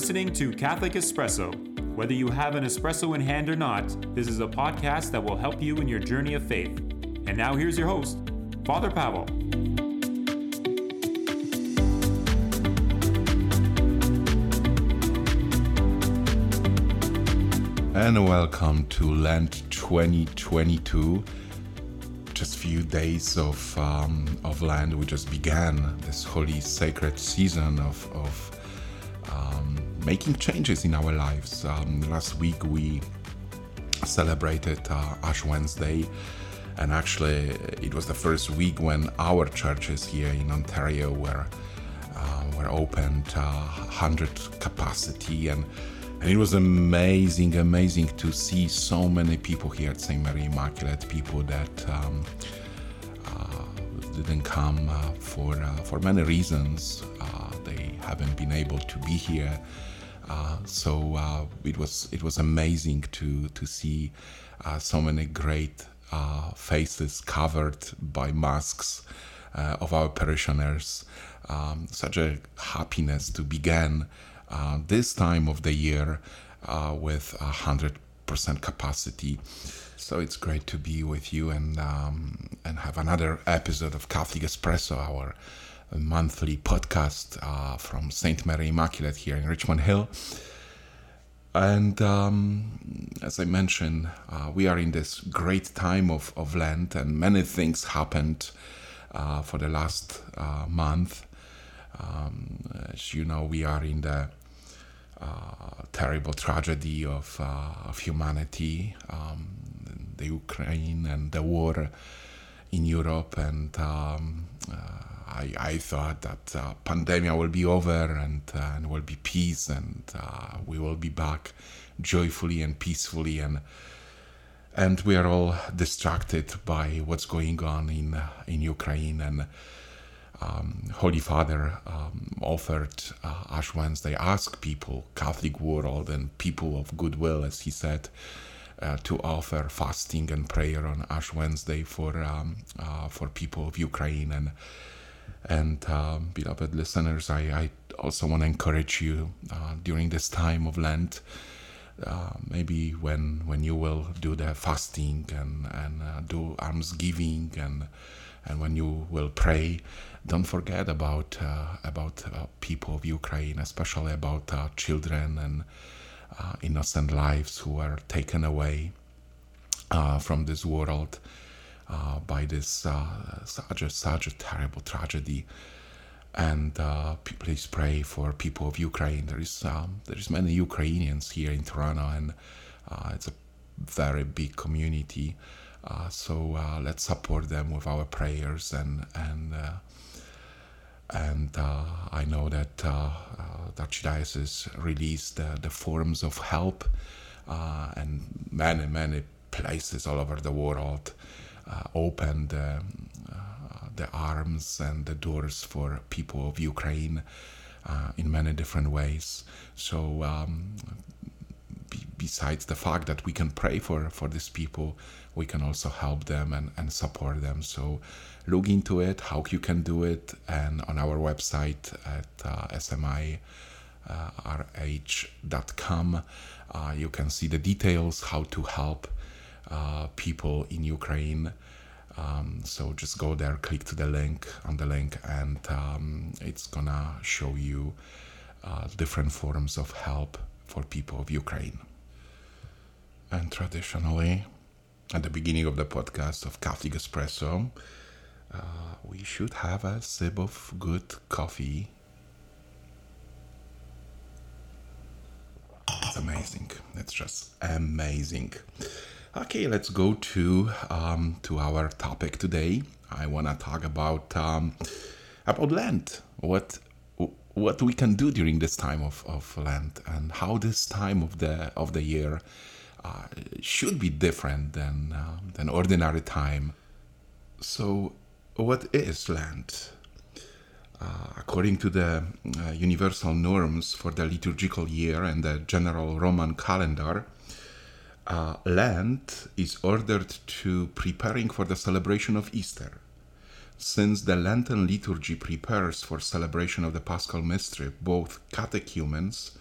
listening to Catholic Espresso. Whether you have an espresso in hand or not, this is a podcast that will help you in your journey of faith. And now here's your host, Father Pavel. And welcome to Lent 2022. Just few days of um, of Lent. We just began this holy, sacred season of of making changes in our lives. Um, last week we celebrated uh, Ash Wednesday, and actually it was the first week when our churches here in Ontario were uh, were opened, uh, hundred capacity, and and it was amazing, amazing to see so many people here at St. Mary Immaculate, people that um, uh, didn't come uh, for uh, for many reasons. Uh, they haven't been able to be here, uh, so it was it was amazing to to see so many great faces covered by masks of our parishioners. Um, such a happiness to begin this time of the year with hundred percent capacity. So it's great to be with you and um, and have another episode of Catholic Espresso, our monthly podcast uh, from Saint Mary Immaculate here in Richmond Hill. And um, as I mentioned, uh, we are in this great time of, of Lent, and many things happened uh, for the last uh, month. Um, as you know, we are in the uh, terrible tragedy of, uh, of humanity, um, the Ukraine and the war in Europe. And um, uh, I, I, thought that uh, pandemic will be over and, uh, and will be peace and uh, we will be back joyfully and peacefully and and we are all distracted by what's going on in in Ukraine and um, Holy Father um, offered uh, Ash Wednesday, ask people, Catholic world and people of goodwill, as he said, uh, to offer fasting and prayer on Ash Wednesday for um, uh, for people of Ukraine and and um, beloved listeners, I, I also want to encourage you uh, during this time of Lent. Uh, maybe when when you will do the fasting and and uh, do almsgiving and and when you will pray, don't forget about uh, about people of Ukraine, especially about children and uh, innocent lives who were taken away uh, from this world uh, by this such a such a terrible tragedy. And please pray for people of Ukraine. There is um, there is many Ukrainians here in Toronto, and it's a very big community. so let's support them with our prayers and and and uh, I know that uh, uh, the Archdiocese released the forms of help, uh, and many, many places all over the world uh, opened uh, the arms and the doors for people of Ukraine in many different ways. So, um, besides the fact that we can pray for, for these people, we can also help them and, and support them. So look into it, how you can do it, and on our website at uh, smirh.com, uh, you can see the details how to help uh, people in Ukraine. Um, so just go there, click to the link on the link, and um, it's gonna show you uh, different forms of help for people of Ukraine. And traditionally, at the beginning of the podcast of Catholic Espresso, uh, we should have a sip of good coffee. It's amazing. It's just amazing. Okay, let's go to um, to our topic today. I want to talk about um, about Lent. What what we can do during this time of, of Lent and how this time of the of the year uh, should be different than uh, than ordinary time. So, what is Lent? Uh, according to the uh, universal norms for the liturgical year and the general Roman calendar, uh, Lent is ordered to preparing for the celebration of Easter. Since the Lenten liturgy prepares for celebration of the Paschal Mystery, both catechumens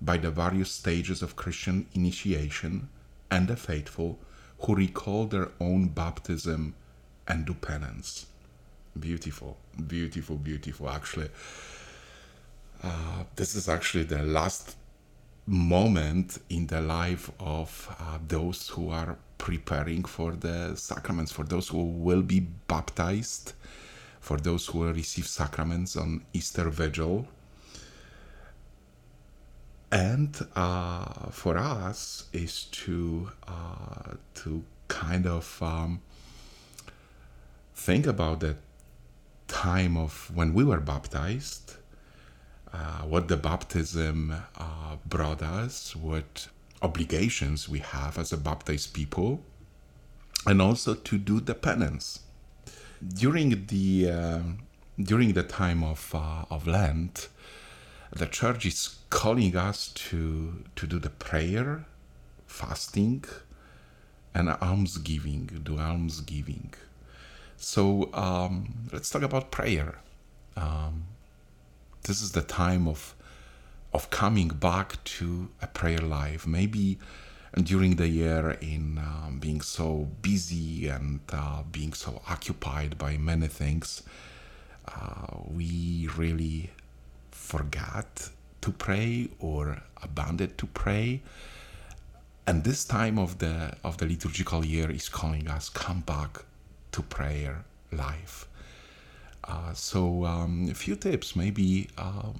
by the various stages of Christian initiation and the faithful who recall their own baptism and do penance. Beautiful, beautiful, beautiful. Actually, uh, this is actually the last moment in the life of uh, those who are preparing for the sacraments, for those who will be baptized, for those who will receive sacraments on Easter Vigil. And uh, for us is to uh, to kind of um, think about the time of when we were baptized uh, what the baptism uh, brought us, what obligations we have as a baptized people, and also to do the penance. During the uh, during the time of uh, of Lent, the church is calling us to to do the prayer, fasting, and almsgiving. Do almsgiving. So um, let's talk about prayer. Um, this is the time of of coming back to a prayer life. Maybe during the year in um, being so busy and uh, being so occupied by many things, uh, we really forgot to pray or abandoned to pray. And this time of the of the liturgical year is calling us come back to prayer life. Uh, so um, a few tips, maybe um,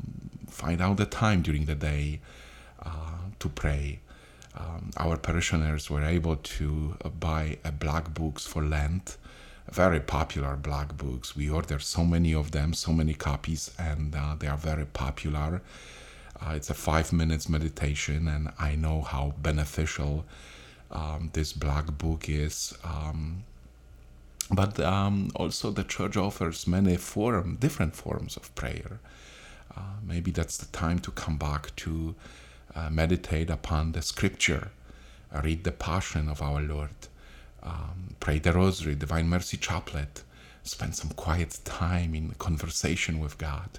find out the time during the day uh, to pray. Um, our parishioners were able to uh, buy black books for Lent, very popular black books. We ordered so many of them, so many copies, and uh, they are very popular. Uh, it's a five minutes meditation, and I know how beneficial um, this black book is. But um, also the church offers many form, different forms of prayer. Uh, maybe that's the time to come back to uh, meditate upon the scripture, uh, read the Passion of our Lord, um, pray the Rosary, Divine Mercy Chaplet, spend some quiet time in conversation with God.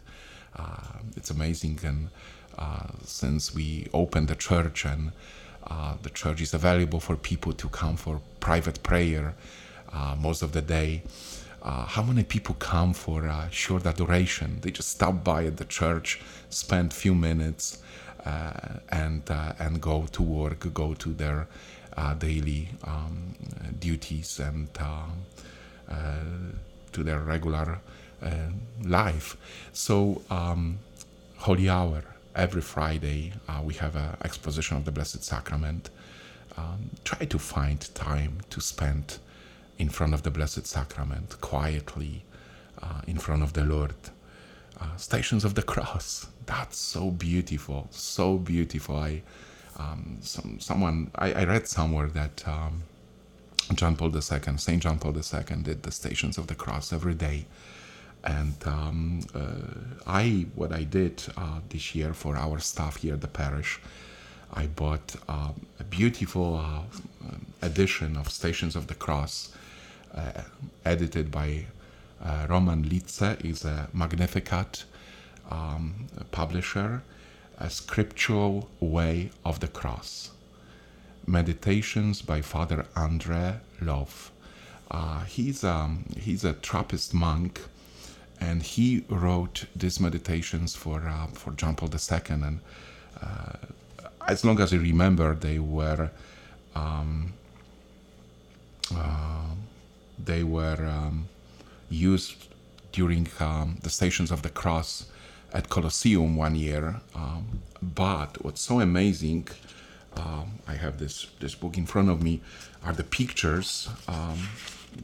Uh, it's amazing, and uh, since we opened the church and uh, the church is available for people to come for private prayer most of the day. Uh, how many people come for a short adoration? They just stop by at the church, spend few minutes, uh, and uh, and go to work, go to their uh, daily um, duties and uh, to their regular life. So um, Holy Hour every Friday we have an exposition of the Blessed Sacrament. Um, try to find time to spend in front of the Blessed Sacrament, quietly uh, in front of the Lord. Uh, Stations of the Cross. That's so beautiful, so beautiful. I, um, some, someone, I, I, read somewhere that um, John Paul II, Saint John Paul II, did the Stations of the Cross every day. And um, uh, I, what I did uh, this year for our staff here at the parish, I bought uh, a beautiful uh, edition of Stations of the Cross edited by uh, Roman Litze, is a Magnificat um, publisher, a scriptural way of the cross. Meditations by Father Andre Louf. Uh, he's, um, he's a Trappist monk and he wrote these meditations for, uh, for John Paul II. And uh, as long as I remember, they were um, uh, they were um, used during um, the Stations of the Cross at Colosseum one year. Um, but what's so amazing, um, I have this this book in front of me, are the pictures, um,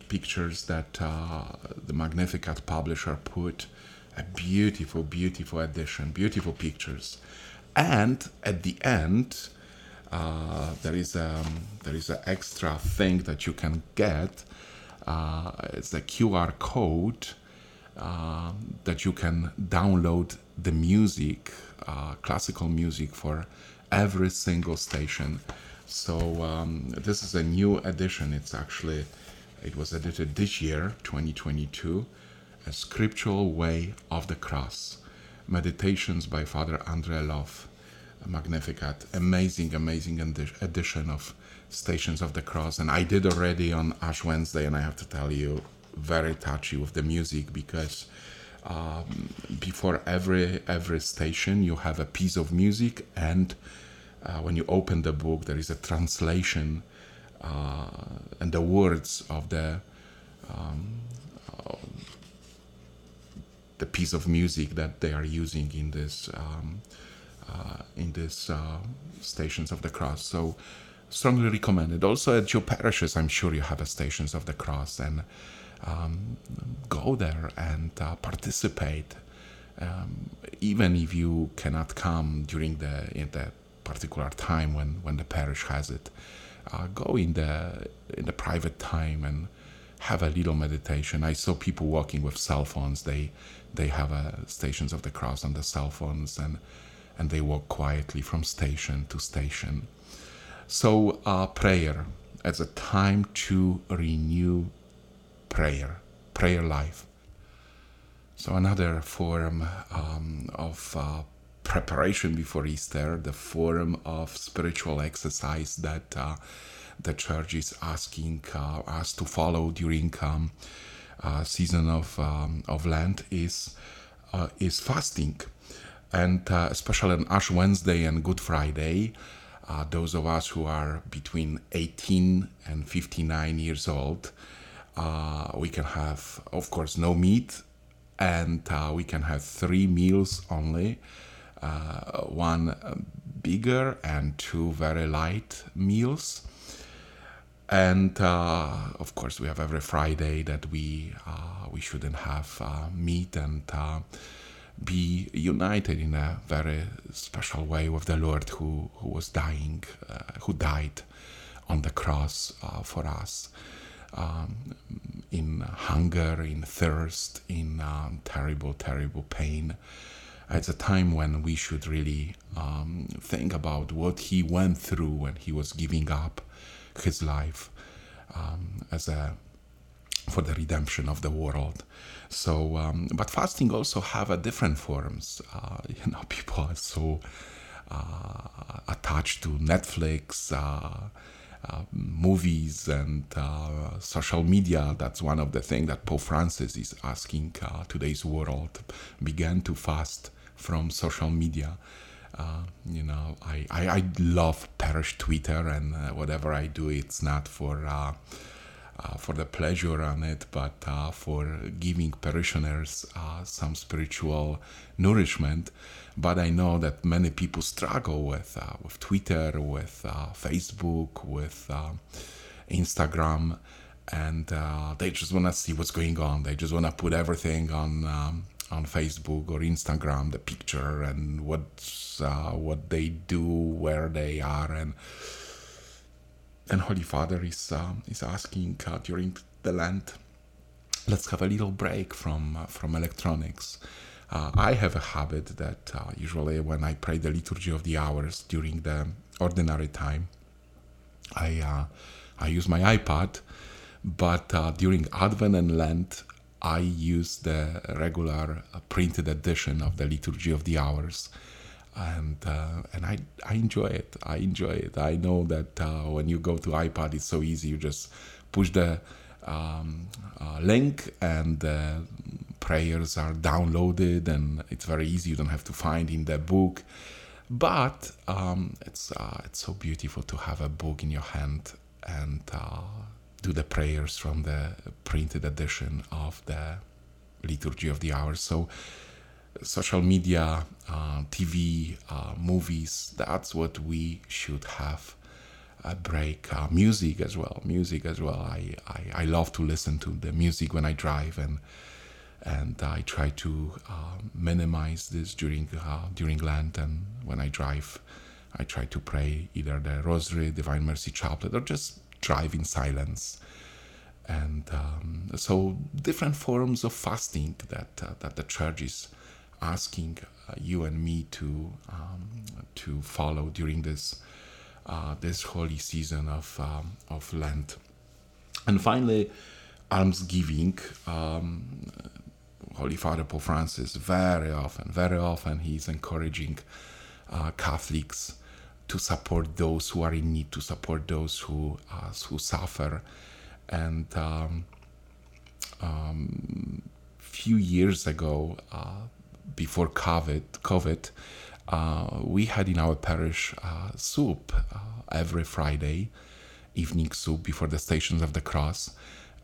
pictures that uh, the Magnificat publisher put. A beautiful, beautiful edition, beautiful pictures, and at the end. Uh, there is a um, there is an extra thing that you can get uh, it's a QR code uh, that you can download the music, uh, classical music for every single station. So um, this is a new edition. It's actually it was edited this year, 2022, a scriptural way of the cross. Meditations by Father Andre Louf. Magnificat. Amazing, amazing edition of Stations of the Cross. And I did already on Ash Wednesday, and I have to tell you, very touchy with the music because um, before every every station you have a piece of music, and uh, when you open the book, there is a translation uh, and the words of the um, uh, the piece of music that they are using in this um, in this uh, stations of the cross. So strongly recommended. Also at your parishes, I'm sure you have a stations of the cross and um, go there and uh, participate. Um, even if you cannot come during the in the particular time when, when the parish has it, uh, go in the in the private time and have a little meditation. I saw people walking with cell phones. They they have uh, stations of the cross on the cell phones and and they walk quietly from station to station. So uh, prayer as a time to renew prayer, prayer life. So another form um, of uh, preparation before Easter, the form of spiritual exercise that uh, the church is asking uh, us to follow during um, uh, season of um, of Lent is uh, is fasting, and uh, especially on Ash Wednesday and Good Friday. Uh, those of us who are between 18 and 59 years old, we can have, of course, no meat, and we can have three meals only uh, one bigger and two very light meals. And uh, of course, we have every Friday that we uh, we shouldn't have uh, meat and uh, be united in a very special way with the Lord who who was dying, uh, who died on the cross for us. Um, in hunger, in thirst, in um, terrible, terrible pain it's a time when we should really um, think about what he went through when he was giving up his life um, as a for the redemption of the world. So, um, but fasting also have a different forms. Uh, you know, people are so uh, attached to Netflix. Uh, uh, movies and uh, social media. That's one of the things that Pope Francis is asking uh, today's world. Began to fast from social media. Uh, you know, I, I, I, love parish Twitter and uh, whatever I do, it's not for uh, uh for the pleasure on it, but uh, for giving parishioners uh, some spiritual nourishment. But I know that many people struggle with with Twitter, with Facebook, with Instagram, and they just want to see what's going on. They just want to put everything on. Um, on Facebook or Instagram the picture and what's uh, what they do, where they are, and and Holy Father is uh, is asking uh, during the Lent, let's have a little break from uh, from electronics. Uh, I have a habit that uh, usually when I pray the liturgy of the hours during the ordinary time, I I use my iPad, but during Advent and Lent I use the regular uh, printed edition of the Liturgy of the Hours, and uh, and I I enjoy it. I enjoy it. I know that uh, when you go to iPad, it's so easy. You just push the um, uh, link, and prayers are downloaded, and it's very easy. You don't have to find in the book. But um, it's uh, it's so beautiful to have a book in your hand and uh, do the prayers from the printed edition of the Liturgy of the Hours. So, social media, uh, TV, uh, movies, that's what we should have a break. Uh, music as well, music as well. I, I, I, love to listen to the music when I drive and and I try to uh, minimize this during uh, during Lent and when I drive. I try to pray either the Rosary, Divine Mercy Chaplet, or just drive in silence. And um, so, different forms of fasting that uh, that the church is asking uh, you and me to um, to follow during this uh, this holy season of um, of Lent. And finally, almsgiving. Um, Holy Father Pope Francis very often, very often, he's encouraging uh, Catholics to support those who are in need, to support those who uh, who suffer, and um, um, few years ago, uh, before COVID, COVID, uh, we had in our parish uh, soup uh, every Friday, evening soup before the Stations of the Cross,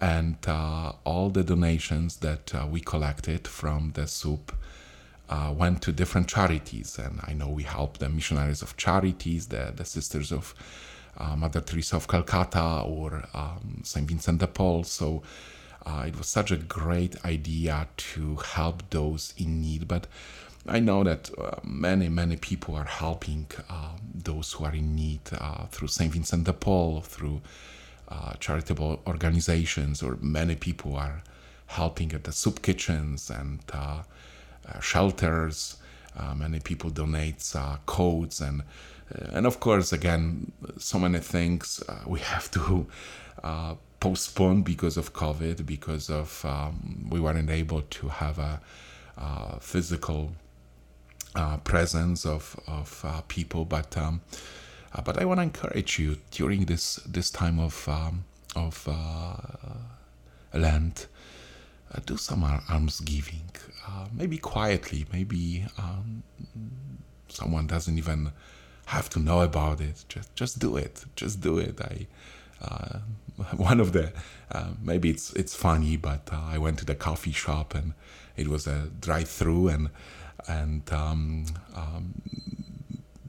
and uh, all the donations that uh, we collected from the soup. went to different charities, and I know we helped the missionaries of charities, the, the sisters of Mother Teresa of Calcutta, or um, Saint Vincent de Paul. So uh, it was such a great idea to help those in need, but I know that uh, many, many people are helping uh, those who are in need uh, through St. Vincent de Paul, through uh, charitable organizations, or many people are helping at the soup kitchens and uh, shelters. many people donate coats and and of course again so many things we have to postponed because of COVID, because of um, we weren't able to have a, a physical uh, presence of of uh, people. But um, uh, but I want to encourage you during this this time of um, of uh, Lent, uh, do some alms giving, uh, maybe quietly, maybe um, someone doesn't even have to know about it. Just just do it. Just do it. I uh, one of the uh, maybe it's it's funny, but uh, I went to the coffee shop and it was a drive-through and and um, um,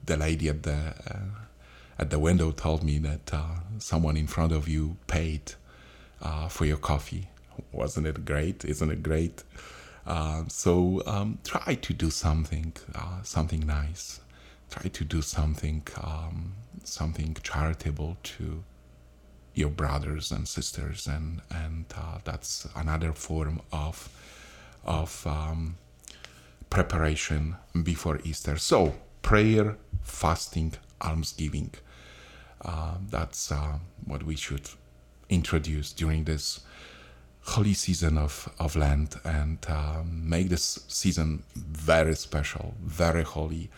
the lady at the uh, at the window told me that uh, someone in front of you paid uh, for your coffee. Wasn't it great? Isn't it great? so um, try to do something something nice. Try to do something um, something charitable to your brothers and sisters, and and uh, that's another form of of um, preparation before Easter. So prayer, fasting, almsgiving. Uh, that's uh, what we should introduce during this holy season of, of Lent and uh, make this season very special, very holy,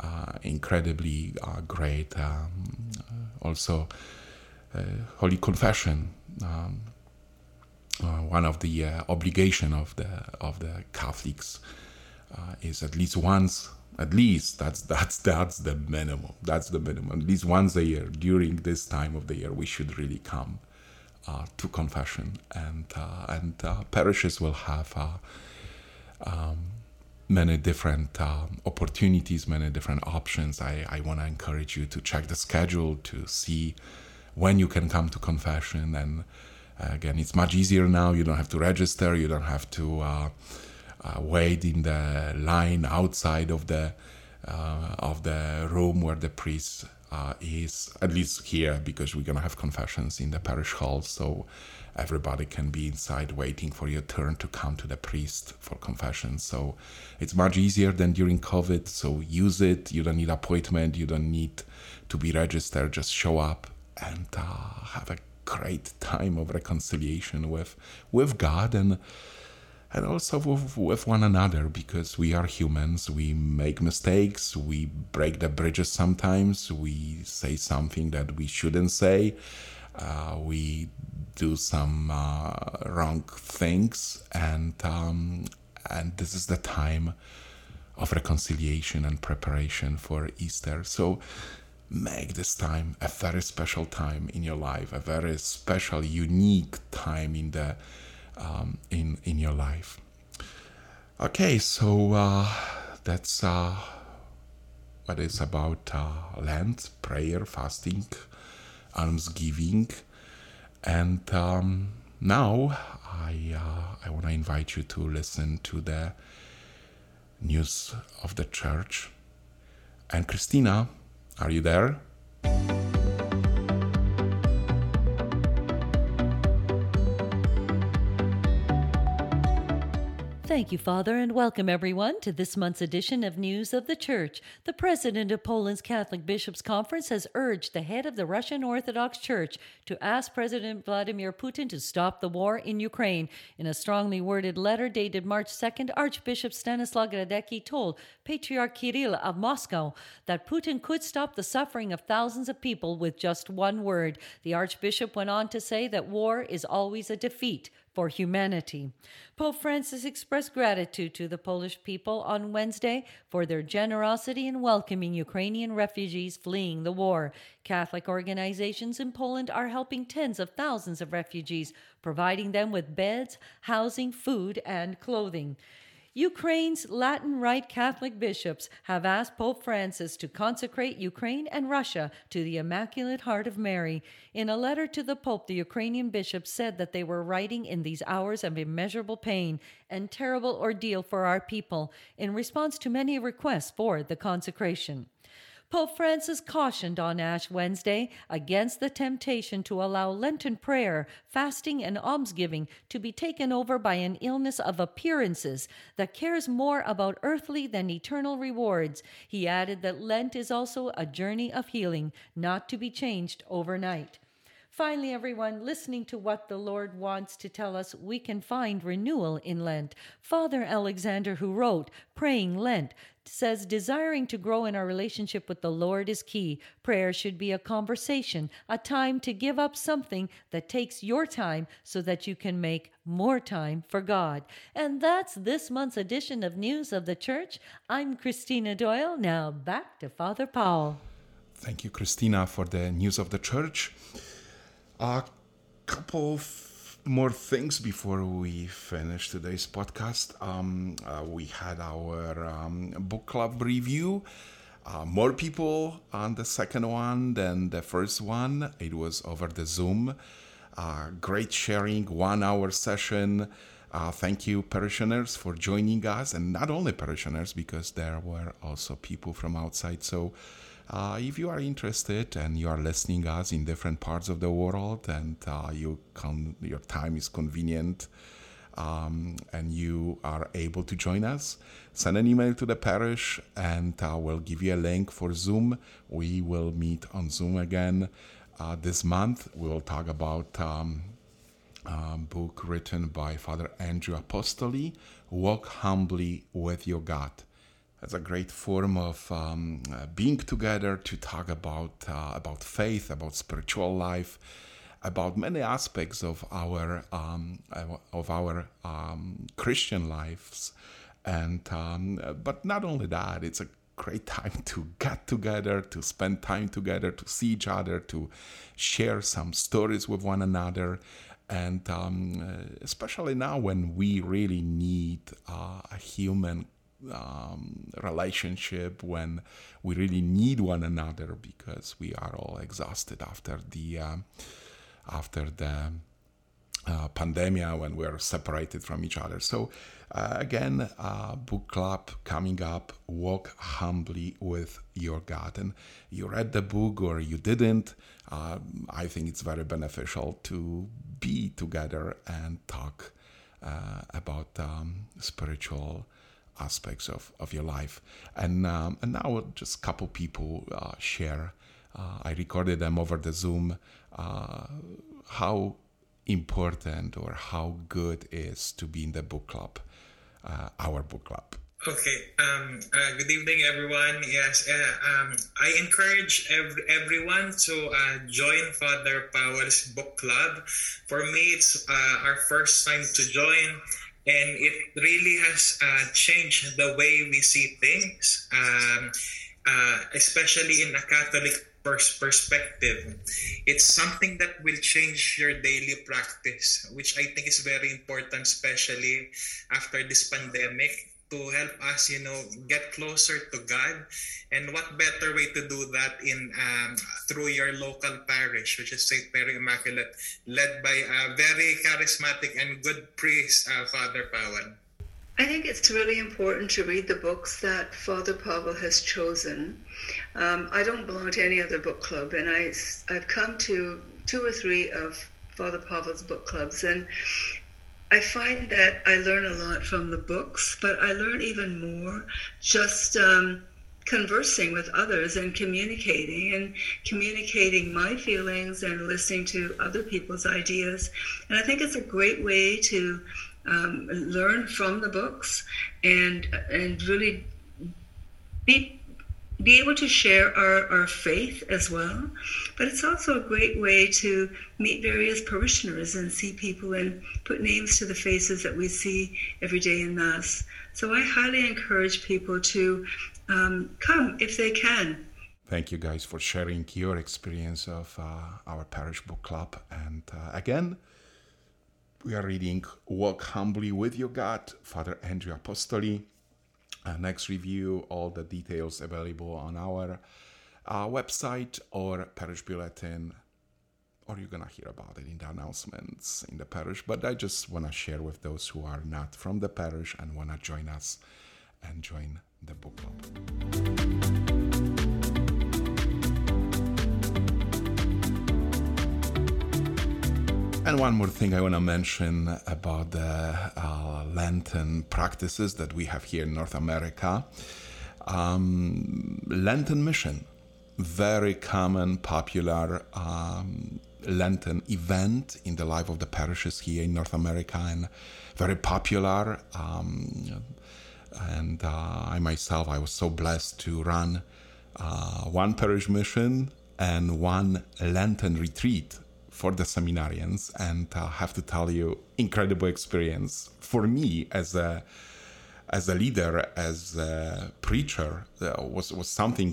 uh, incredibly uh, great. Um, also, Holy Confession. Um, uh, one of the uh, obligation of the of the Catholics is at least once at least that's that's that's the minimum that's the minimum at least once a year during this time of the year we should really come uh, to confession and uh, and uh, parishes will have um, many different opportunities many different options i, I want to encourage you to check the schedule to see when you can come to confession. And uh, again, it's much easier now. You don't have to register. You don't have to uh, uh, wait in the line outside of the uh, of the room where the priest uh, is. At least here, because we're gonna have confessions in the parish hall, so everybody can be inside waiting for your turn to come to the priest for confession. So it's much easier than during COVID. So use it. You don't need appointment. You don't need to be registered. Just show up and uh, have a great time of reconciliation with with God and and also with, with one another because we are humans. We make mistakes. We break the bridges sometimes. We say something that we shouldn't say. Uh, we do some uh, wrong things and um, and this is the time of reconciliation and preparation for Easter. So make this time a very special time in your life, a very special, unique time in the um, in in your life. Okay, so uh, that's uh, what is about uh, Lent, prayer, fasting, almsgiving, and um, now I uh, I want to invite you to listen to the news of the church. And Christina, are you there? Thank you, Father, and welcome everyone to this month's edition of News of the Church. The president of Poland's Catholic Bishops' Conference has urged the head of the Russian Orthodox Church to ask President Vladimir Putin to stop the war in Ukraine. In a strongly worded letter dated March 2nd, Archbishop Stanislaw Gadecki told Patriarch Kirill of Moscow that Putin could stop the suffering of thousands of people with just one word. The Archbishop went on to say that war is always a defeat for humanity. Pope Francis expressed gratitude to the Polish people on Wednesday for their generosity in welcoming Ukrainian refugees fleeing the war. Catholic organizations in Poland are helping tens of thousands of refugees, providing them with beds, housing, food, and clothing. Ukraine's Latin Rite Catholic bishops have asked Pope Francis to consecrate Ukraine and Russia to the Immaculate Heart of Mary. In a letter to the Pope, the Ukrainian bishops said that they were writing in these hours of immeasurable pain and terrible ordeal for our people in response to many requests for the consecration. Pope Francis cautioned on Ash Wednesday against the temptation to allow Lenten prayer, fasting, and almsgiving to be taken over by an illness of appearances that cares more about earthly than eternal rewards. He added that Lent is also a journey of healing, not to be changed overnight. Finally, everyone, listening to what the Lord wants to tell us, we can find renewal in Lent. Father Alexander, who wrote Praying Lent, says desiring to grow in our relationship with the Lord is key. Prayer should be a conversation, a time to give up something that takes your time so that you can make more time for God. And that's this month's edition of News of the Church. I'm Christina Doyle. Now back to Father Paul. Thank you, Christina, for the news of the church. A couple more things before we finish today's podcast. Um, uh, we had our um, book club review. Uh, more people on the second one than the first one. It was over the Zoom. Uh, great sharing, one hour session. Uh, thank you, parishioners, for joining us, and not only parishioners, because there were also people from outside. So, uh, if you are interested and you are listening us in different parts of the world and uh, you can, your time is convenient um, and you are able to join us, send an email to the parish and uh, we'll give you a link for Zoom. We will meet on Zoom again uh, this month. We will talk about um, a book written by Father Andrew Apostoli, Walk Humbly with Your God as a great form of um, uh, being together to talk about uh, about faith, about spiritual life, about many aspects of our um, of our um, Christian lives, and um, but not only that, it's a great time to get together, to spend time together, to see each other, to share some stories with one another. And um, uh, especially now when we really need uh, a human um, relationship when we really need one another because we are all exhausted after the uh, after the uh, pandemic when we're separated from each other. So uh, again, uh, book club coming up. Walk humbly with your God. And you read the book or you didn't. Uh, I think it's very beneficial to be together and talk uh, about um, spiritual aspects of, of your life. And, um, and now just a couple people uh, share. Uh, I recorded them over the Zoom. Uh, how important or how good is to be in the book club, uh, our book club. Okay. Um, uh, good evening, everyone. Yes, uh, um, I encourage every, everyone to join Father Powell's book club. For me, it's our first time to join and it really has uh, changed the way we see things, um, uh, especially in a Catholic pers- perspective. It's something that will change your daily practice, which I think is very important, especially after this pandemic to help us, you know, get closer to God. And what better way to do that in um, through your local parish, which is St. Mary Immaculate, led by a very charismatic and good priest, uh, Father Pawan. I think it's really important to read the books that Father Pavel has chosen. Um, I don't belong to any other book club, and I, I've come to two or three of Father Pavel's book clubs, and I find that I learn a lot from the books, but I learn even more just um, conversing with others and communicating and communicating my feelings and listening to other people's ideas. And I think it's a great way to um, learn from the books and and really be be able to share our, our faith as well. But it's also a great way to meet various parishioners and see people and put names to the faces that we see every day in Mass. So I highly encourage people to um, come if they can. Thank you guys for sharing your experience of uh, our parish book club. And uh, again, we are reading Walk Humbly with Your God, Father Andrew Apostoli. Uh, next review, all the details available on our uh, website or parish bulletin, or you're gonna hear about it in the announcements in the parish. But I just wanna share with those who are not from the parish and wanna join us and join the book club. And one more thing I want to mention about the uh, Lenten practices that we have here in North America. Um, Lenten mission, very common, popular um, Lenten event in the life of the parishes here in North America, and very popular. Um, and uh, I myself, I was so blessed to run uh, one parish mission and one Lenten retreat for the seminarians and uh, have to tell you incredible experience for me as a as a leader as a preacher uh, was was something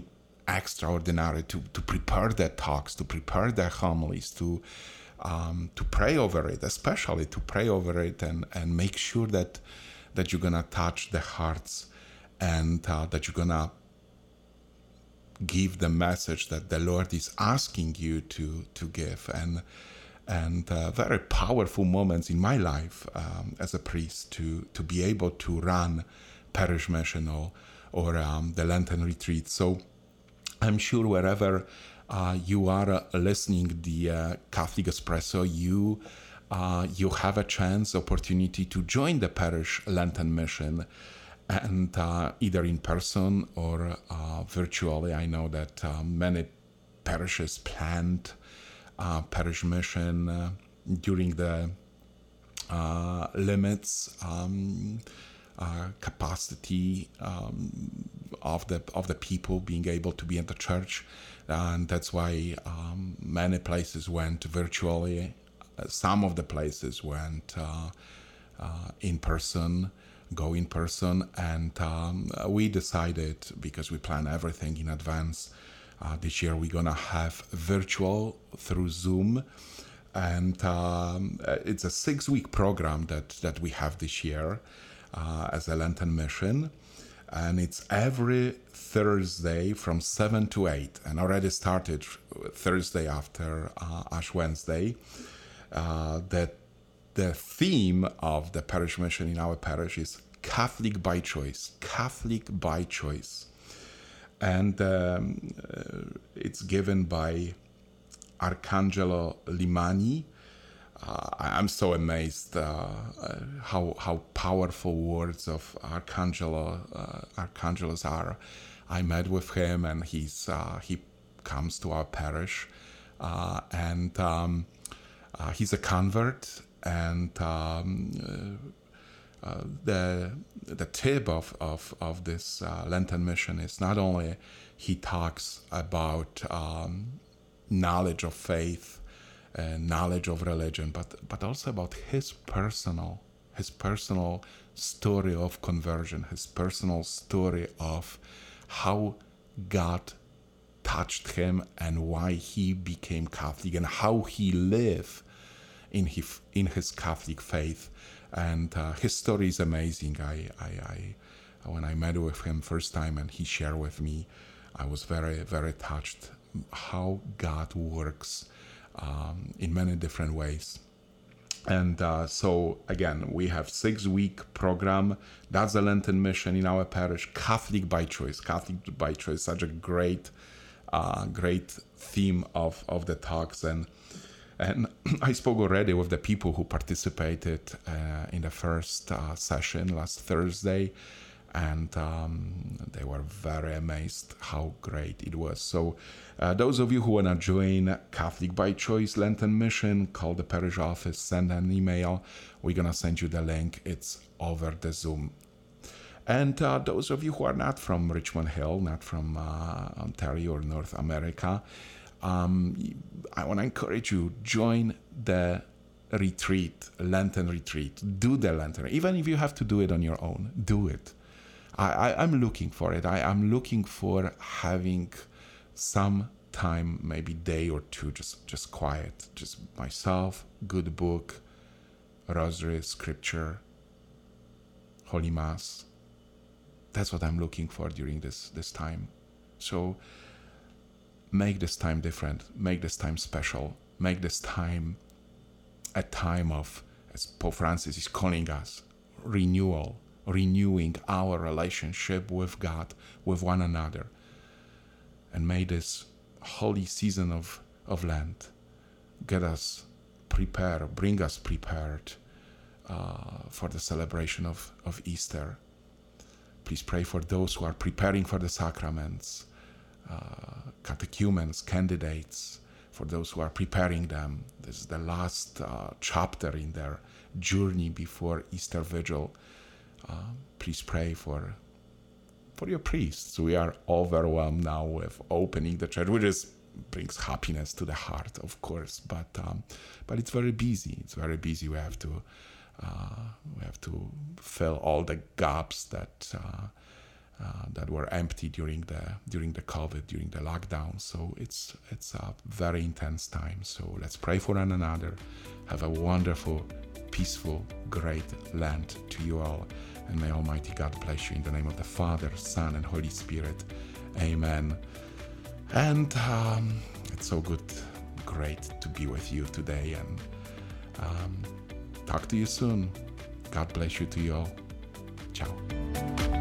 extraordinary to to prepare their talks to prepare their homilies to um, to pray over it especially to pray over it and and make sure that that you're gonna touch the hearts and uh, that you're gonna give the message that the Lord is asking you to to give and and uh, very powerful moments in my life um, as a priest to to be able to run parish mission or or um, the Lenten retreat. So I'm sure wherever uh, you are uh, listening the uh, Catholic Espresso, you uh, you have a chance opportunity to join the parish Lenten mission and uh, either in person or uh, virtually. I know that uh, many parishes planned uh, parish mission uh, during the uh, limits um, capacity um, of the of the people being able to be in the church, and that's why um, many places went virtually. some of the places went in person go in person. And um, we decided, because we plan everything in advance, uh, this year we're gonna have virtual through Zoom. And um, it's a six week program that, that we have this year uh, as a Lenten mission. And it's every Thursday from 7 to 8, and already started Thursday after uh, Ash Wednesday. Uh, that the theme of the parish mission in our parish is Catholic by choice. Catholic by choice. And um, uh, it's given by Arcangelo Limani. Uh, I'm so amazed uh, uh, how how powerful words of Arcangelo uh, Arcangelos are. I met with him, and he's uh, he comes to our parish, and um, he's a convert, and um, uh, the the tip of of, of this uh, Lenten mission is not only he talks about um, knowledge of faith, and knowledge of religion, but but also about his personal his personal story of conversion, his personal story of how God touched him and why he became Catholic and how he lived in his in his Catholic faith and uh, his story is amazing. I, I, I, when I met with him first time and he shared with me, I was very, very touched how God works um, in many different ways. And uh, so again, we have six week program. That's the Lenten mission in our parish. Catholic by choice. Catholic by choice. Such a great, uh, great theme of of the talks and And I spoke already with the people who participated uh, in the first uh, session last Thursday, and um, they were very amazed how great it was. So, uh, those of you who want to join Catholic by Choice Lenten Mission, call the parish office, send an email. We're gonna send you the link. It's over the Zoom. And uh, those of you who are not from Richmond Hill, not from uh, Ontario or North America, um, I want to encourage you join the retreat, Lenten retreat. Do the Lenten, even if you have to do it on your own. Do it. I, am looking for it. I, am looking for having some time, maybe day or two, just just quiet, just myself, good book, rosary, scripture, holy mass. That's what I'm looking for during this this time. So make this time different, make this time special, make this time a time of, as Pope Francis is calling us, renewal, renewing our relationship with God, with one another. And may this holy season of, of Lent get us prepared, bring us prepared uh, for the celebration of, of Easter. Please pray for those who are preparing for the sacraments catechumens, candidates, for those who are preparing them. This is the last uh, chapter in their journey before Easter Vigil. Uh, please pray for for your priests. We are overwhelmed now with opening the church, which is brings happiness to the heart, of course. But um, but it's very busy. It's very busy. We have to uh, we have to fill all the gaps that uh, uh, that were empty during the during the COVID, during the lockdown. So it's it's a very intense time. So let's pray for one another. Have a wonderful, peaceful, great Lent to you all, and may Almighty God bless you in the name of the Father, Son, and Holy Spirit. Amen. And um, it's so good, great to be with you today, and um, talk to you soon. God bless you to you all. Ciao.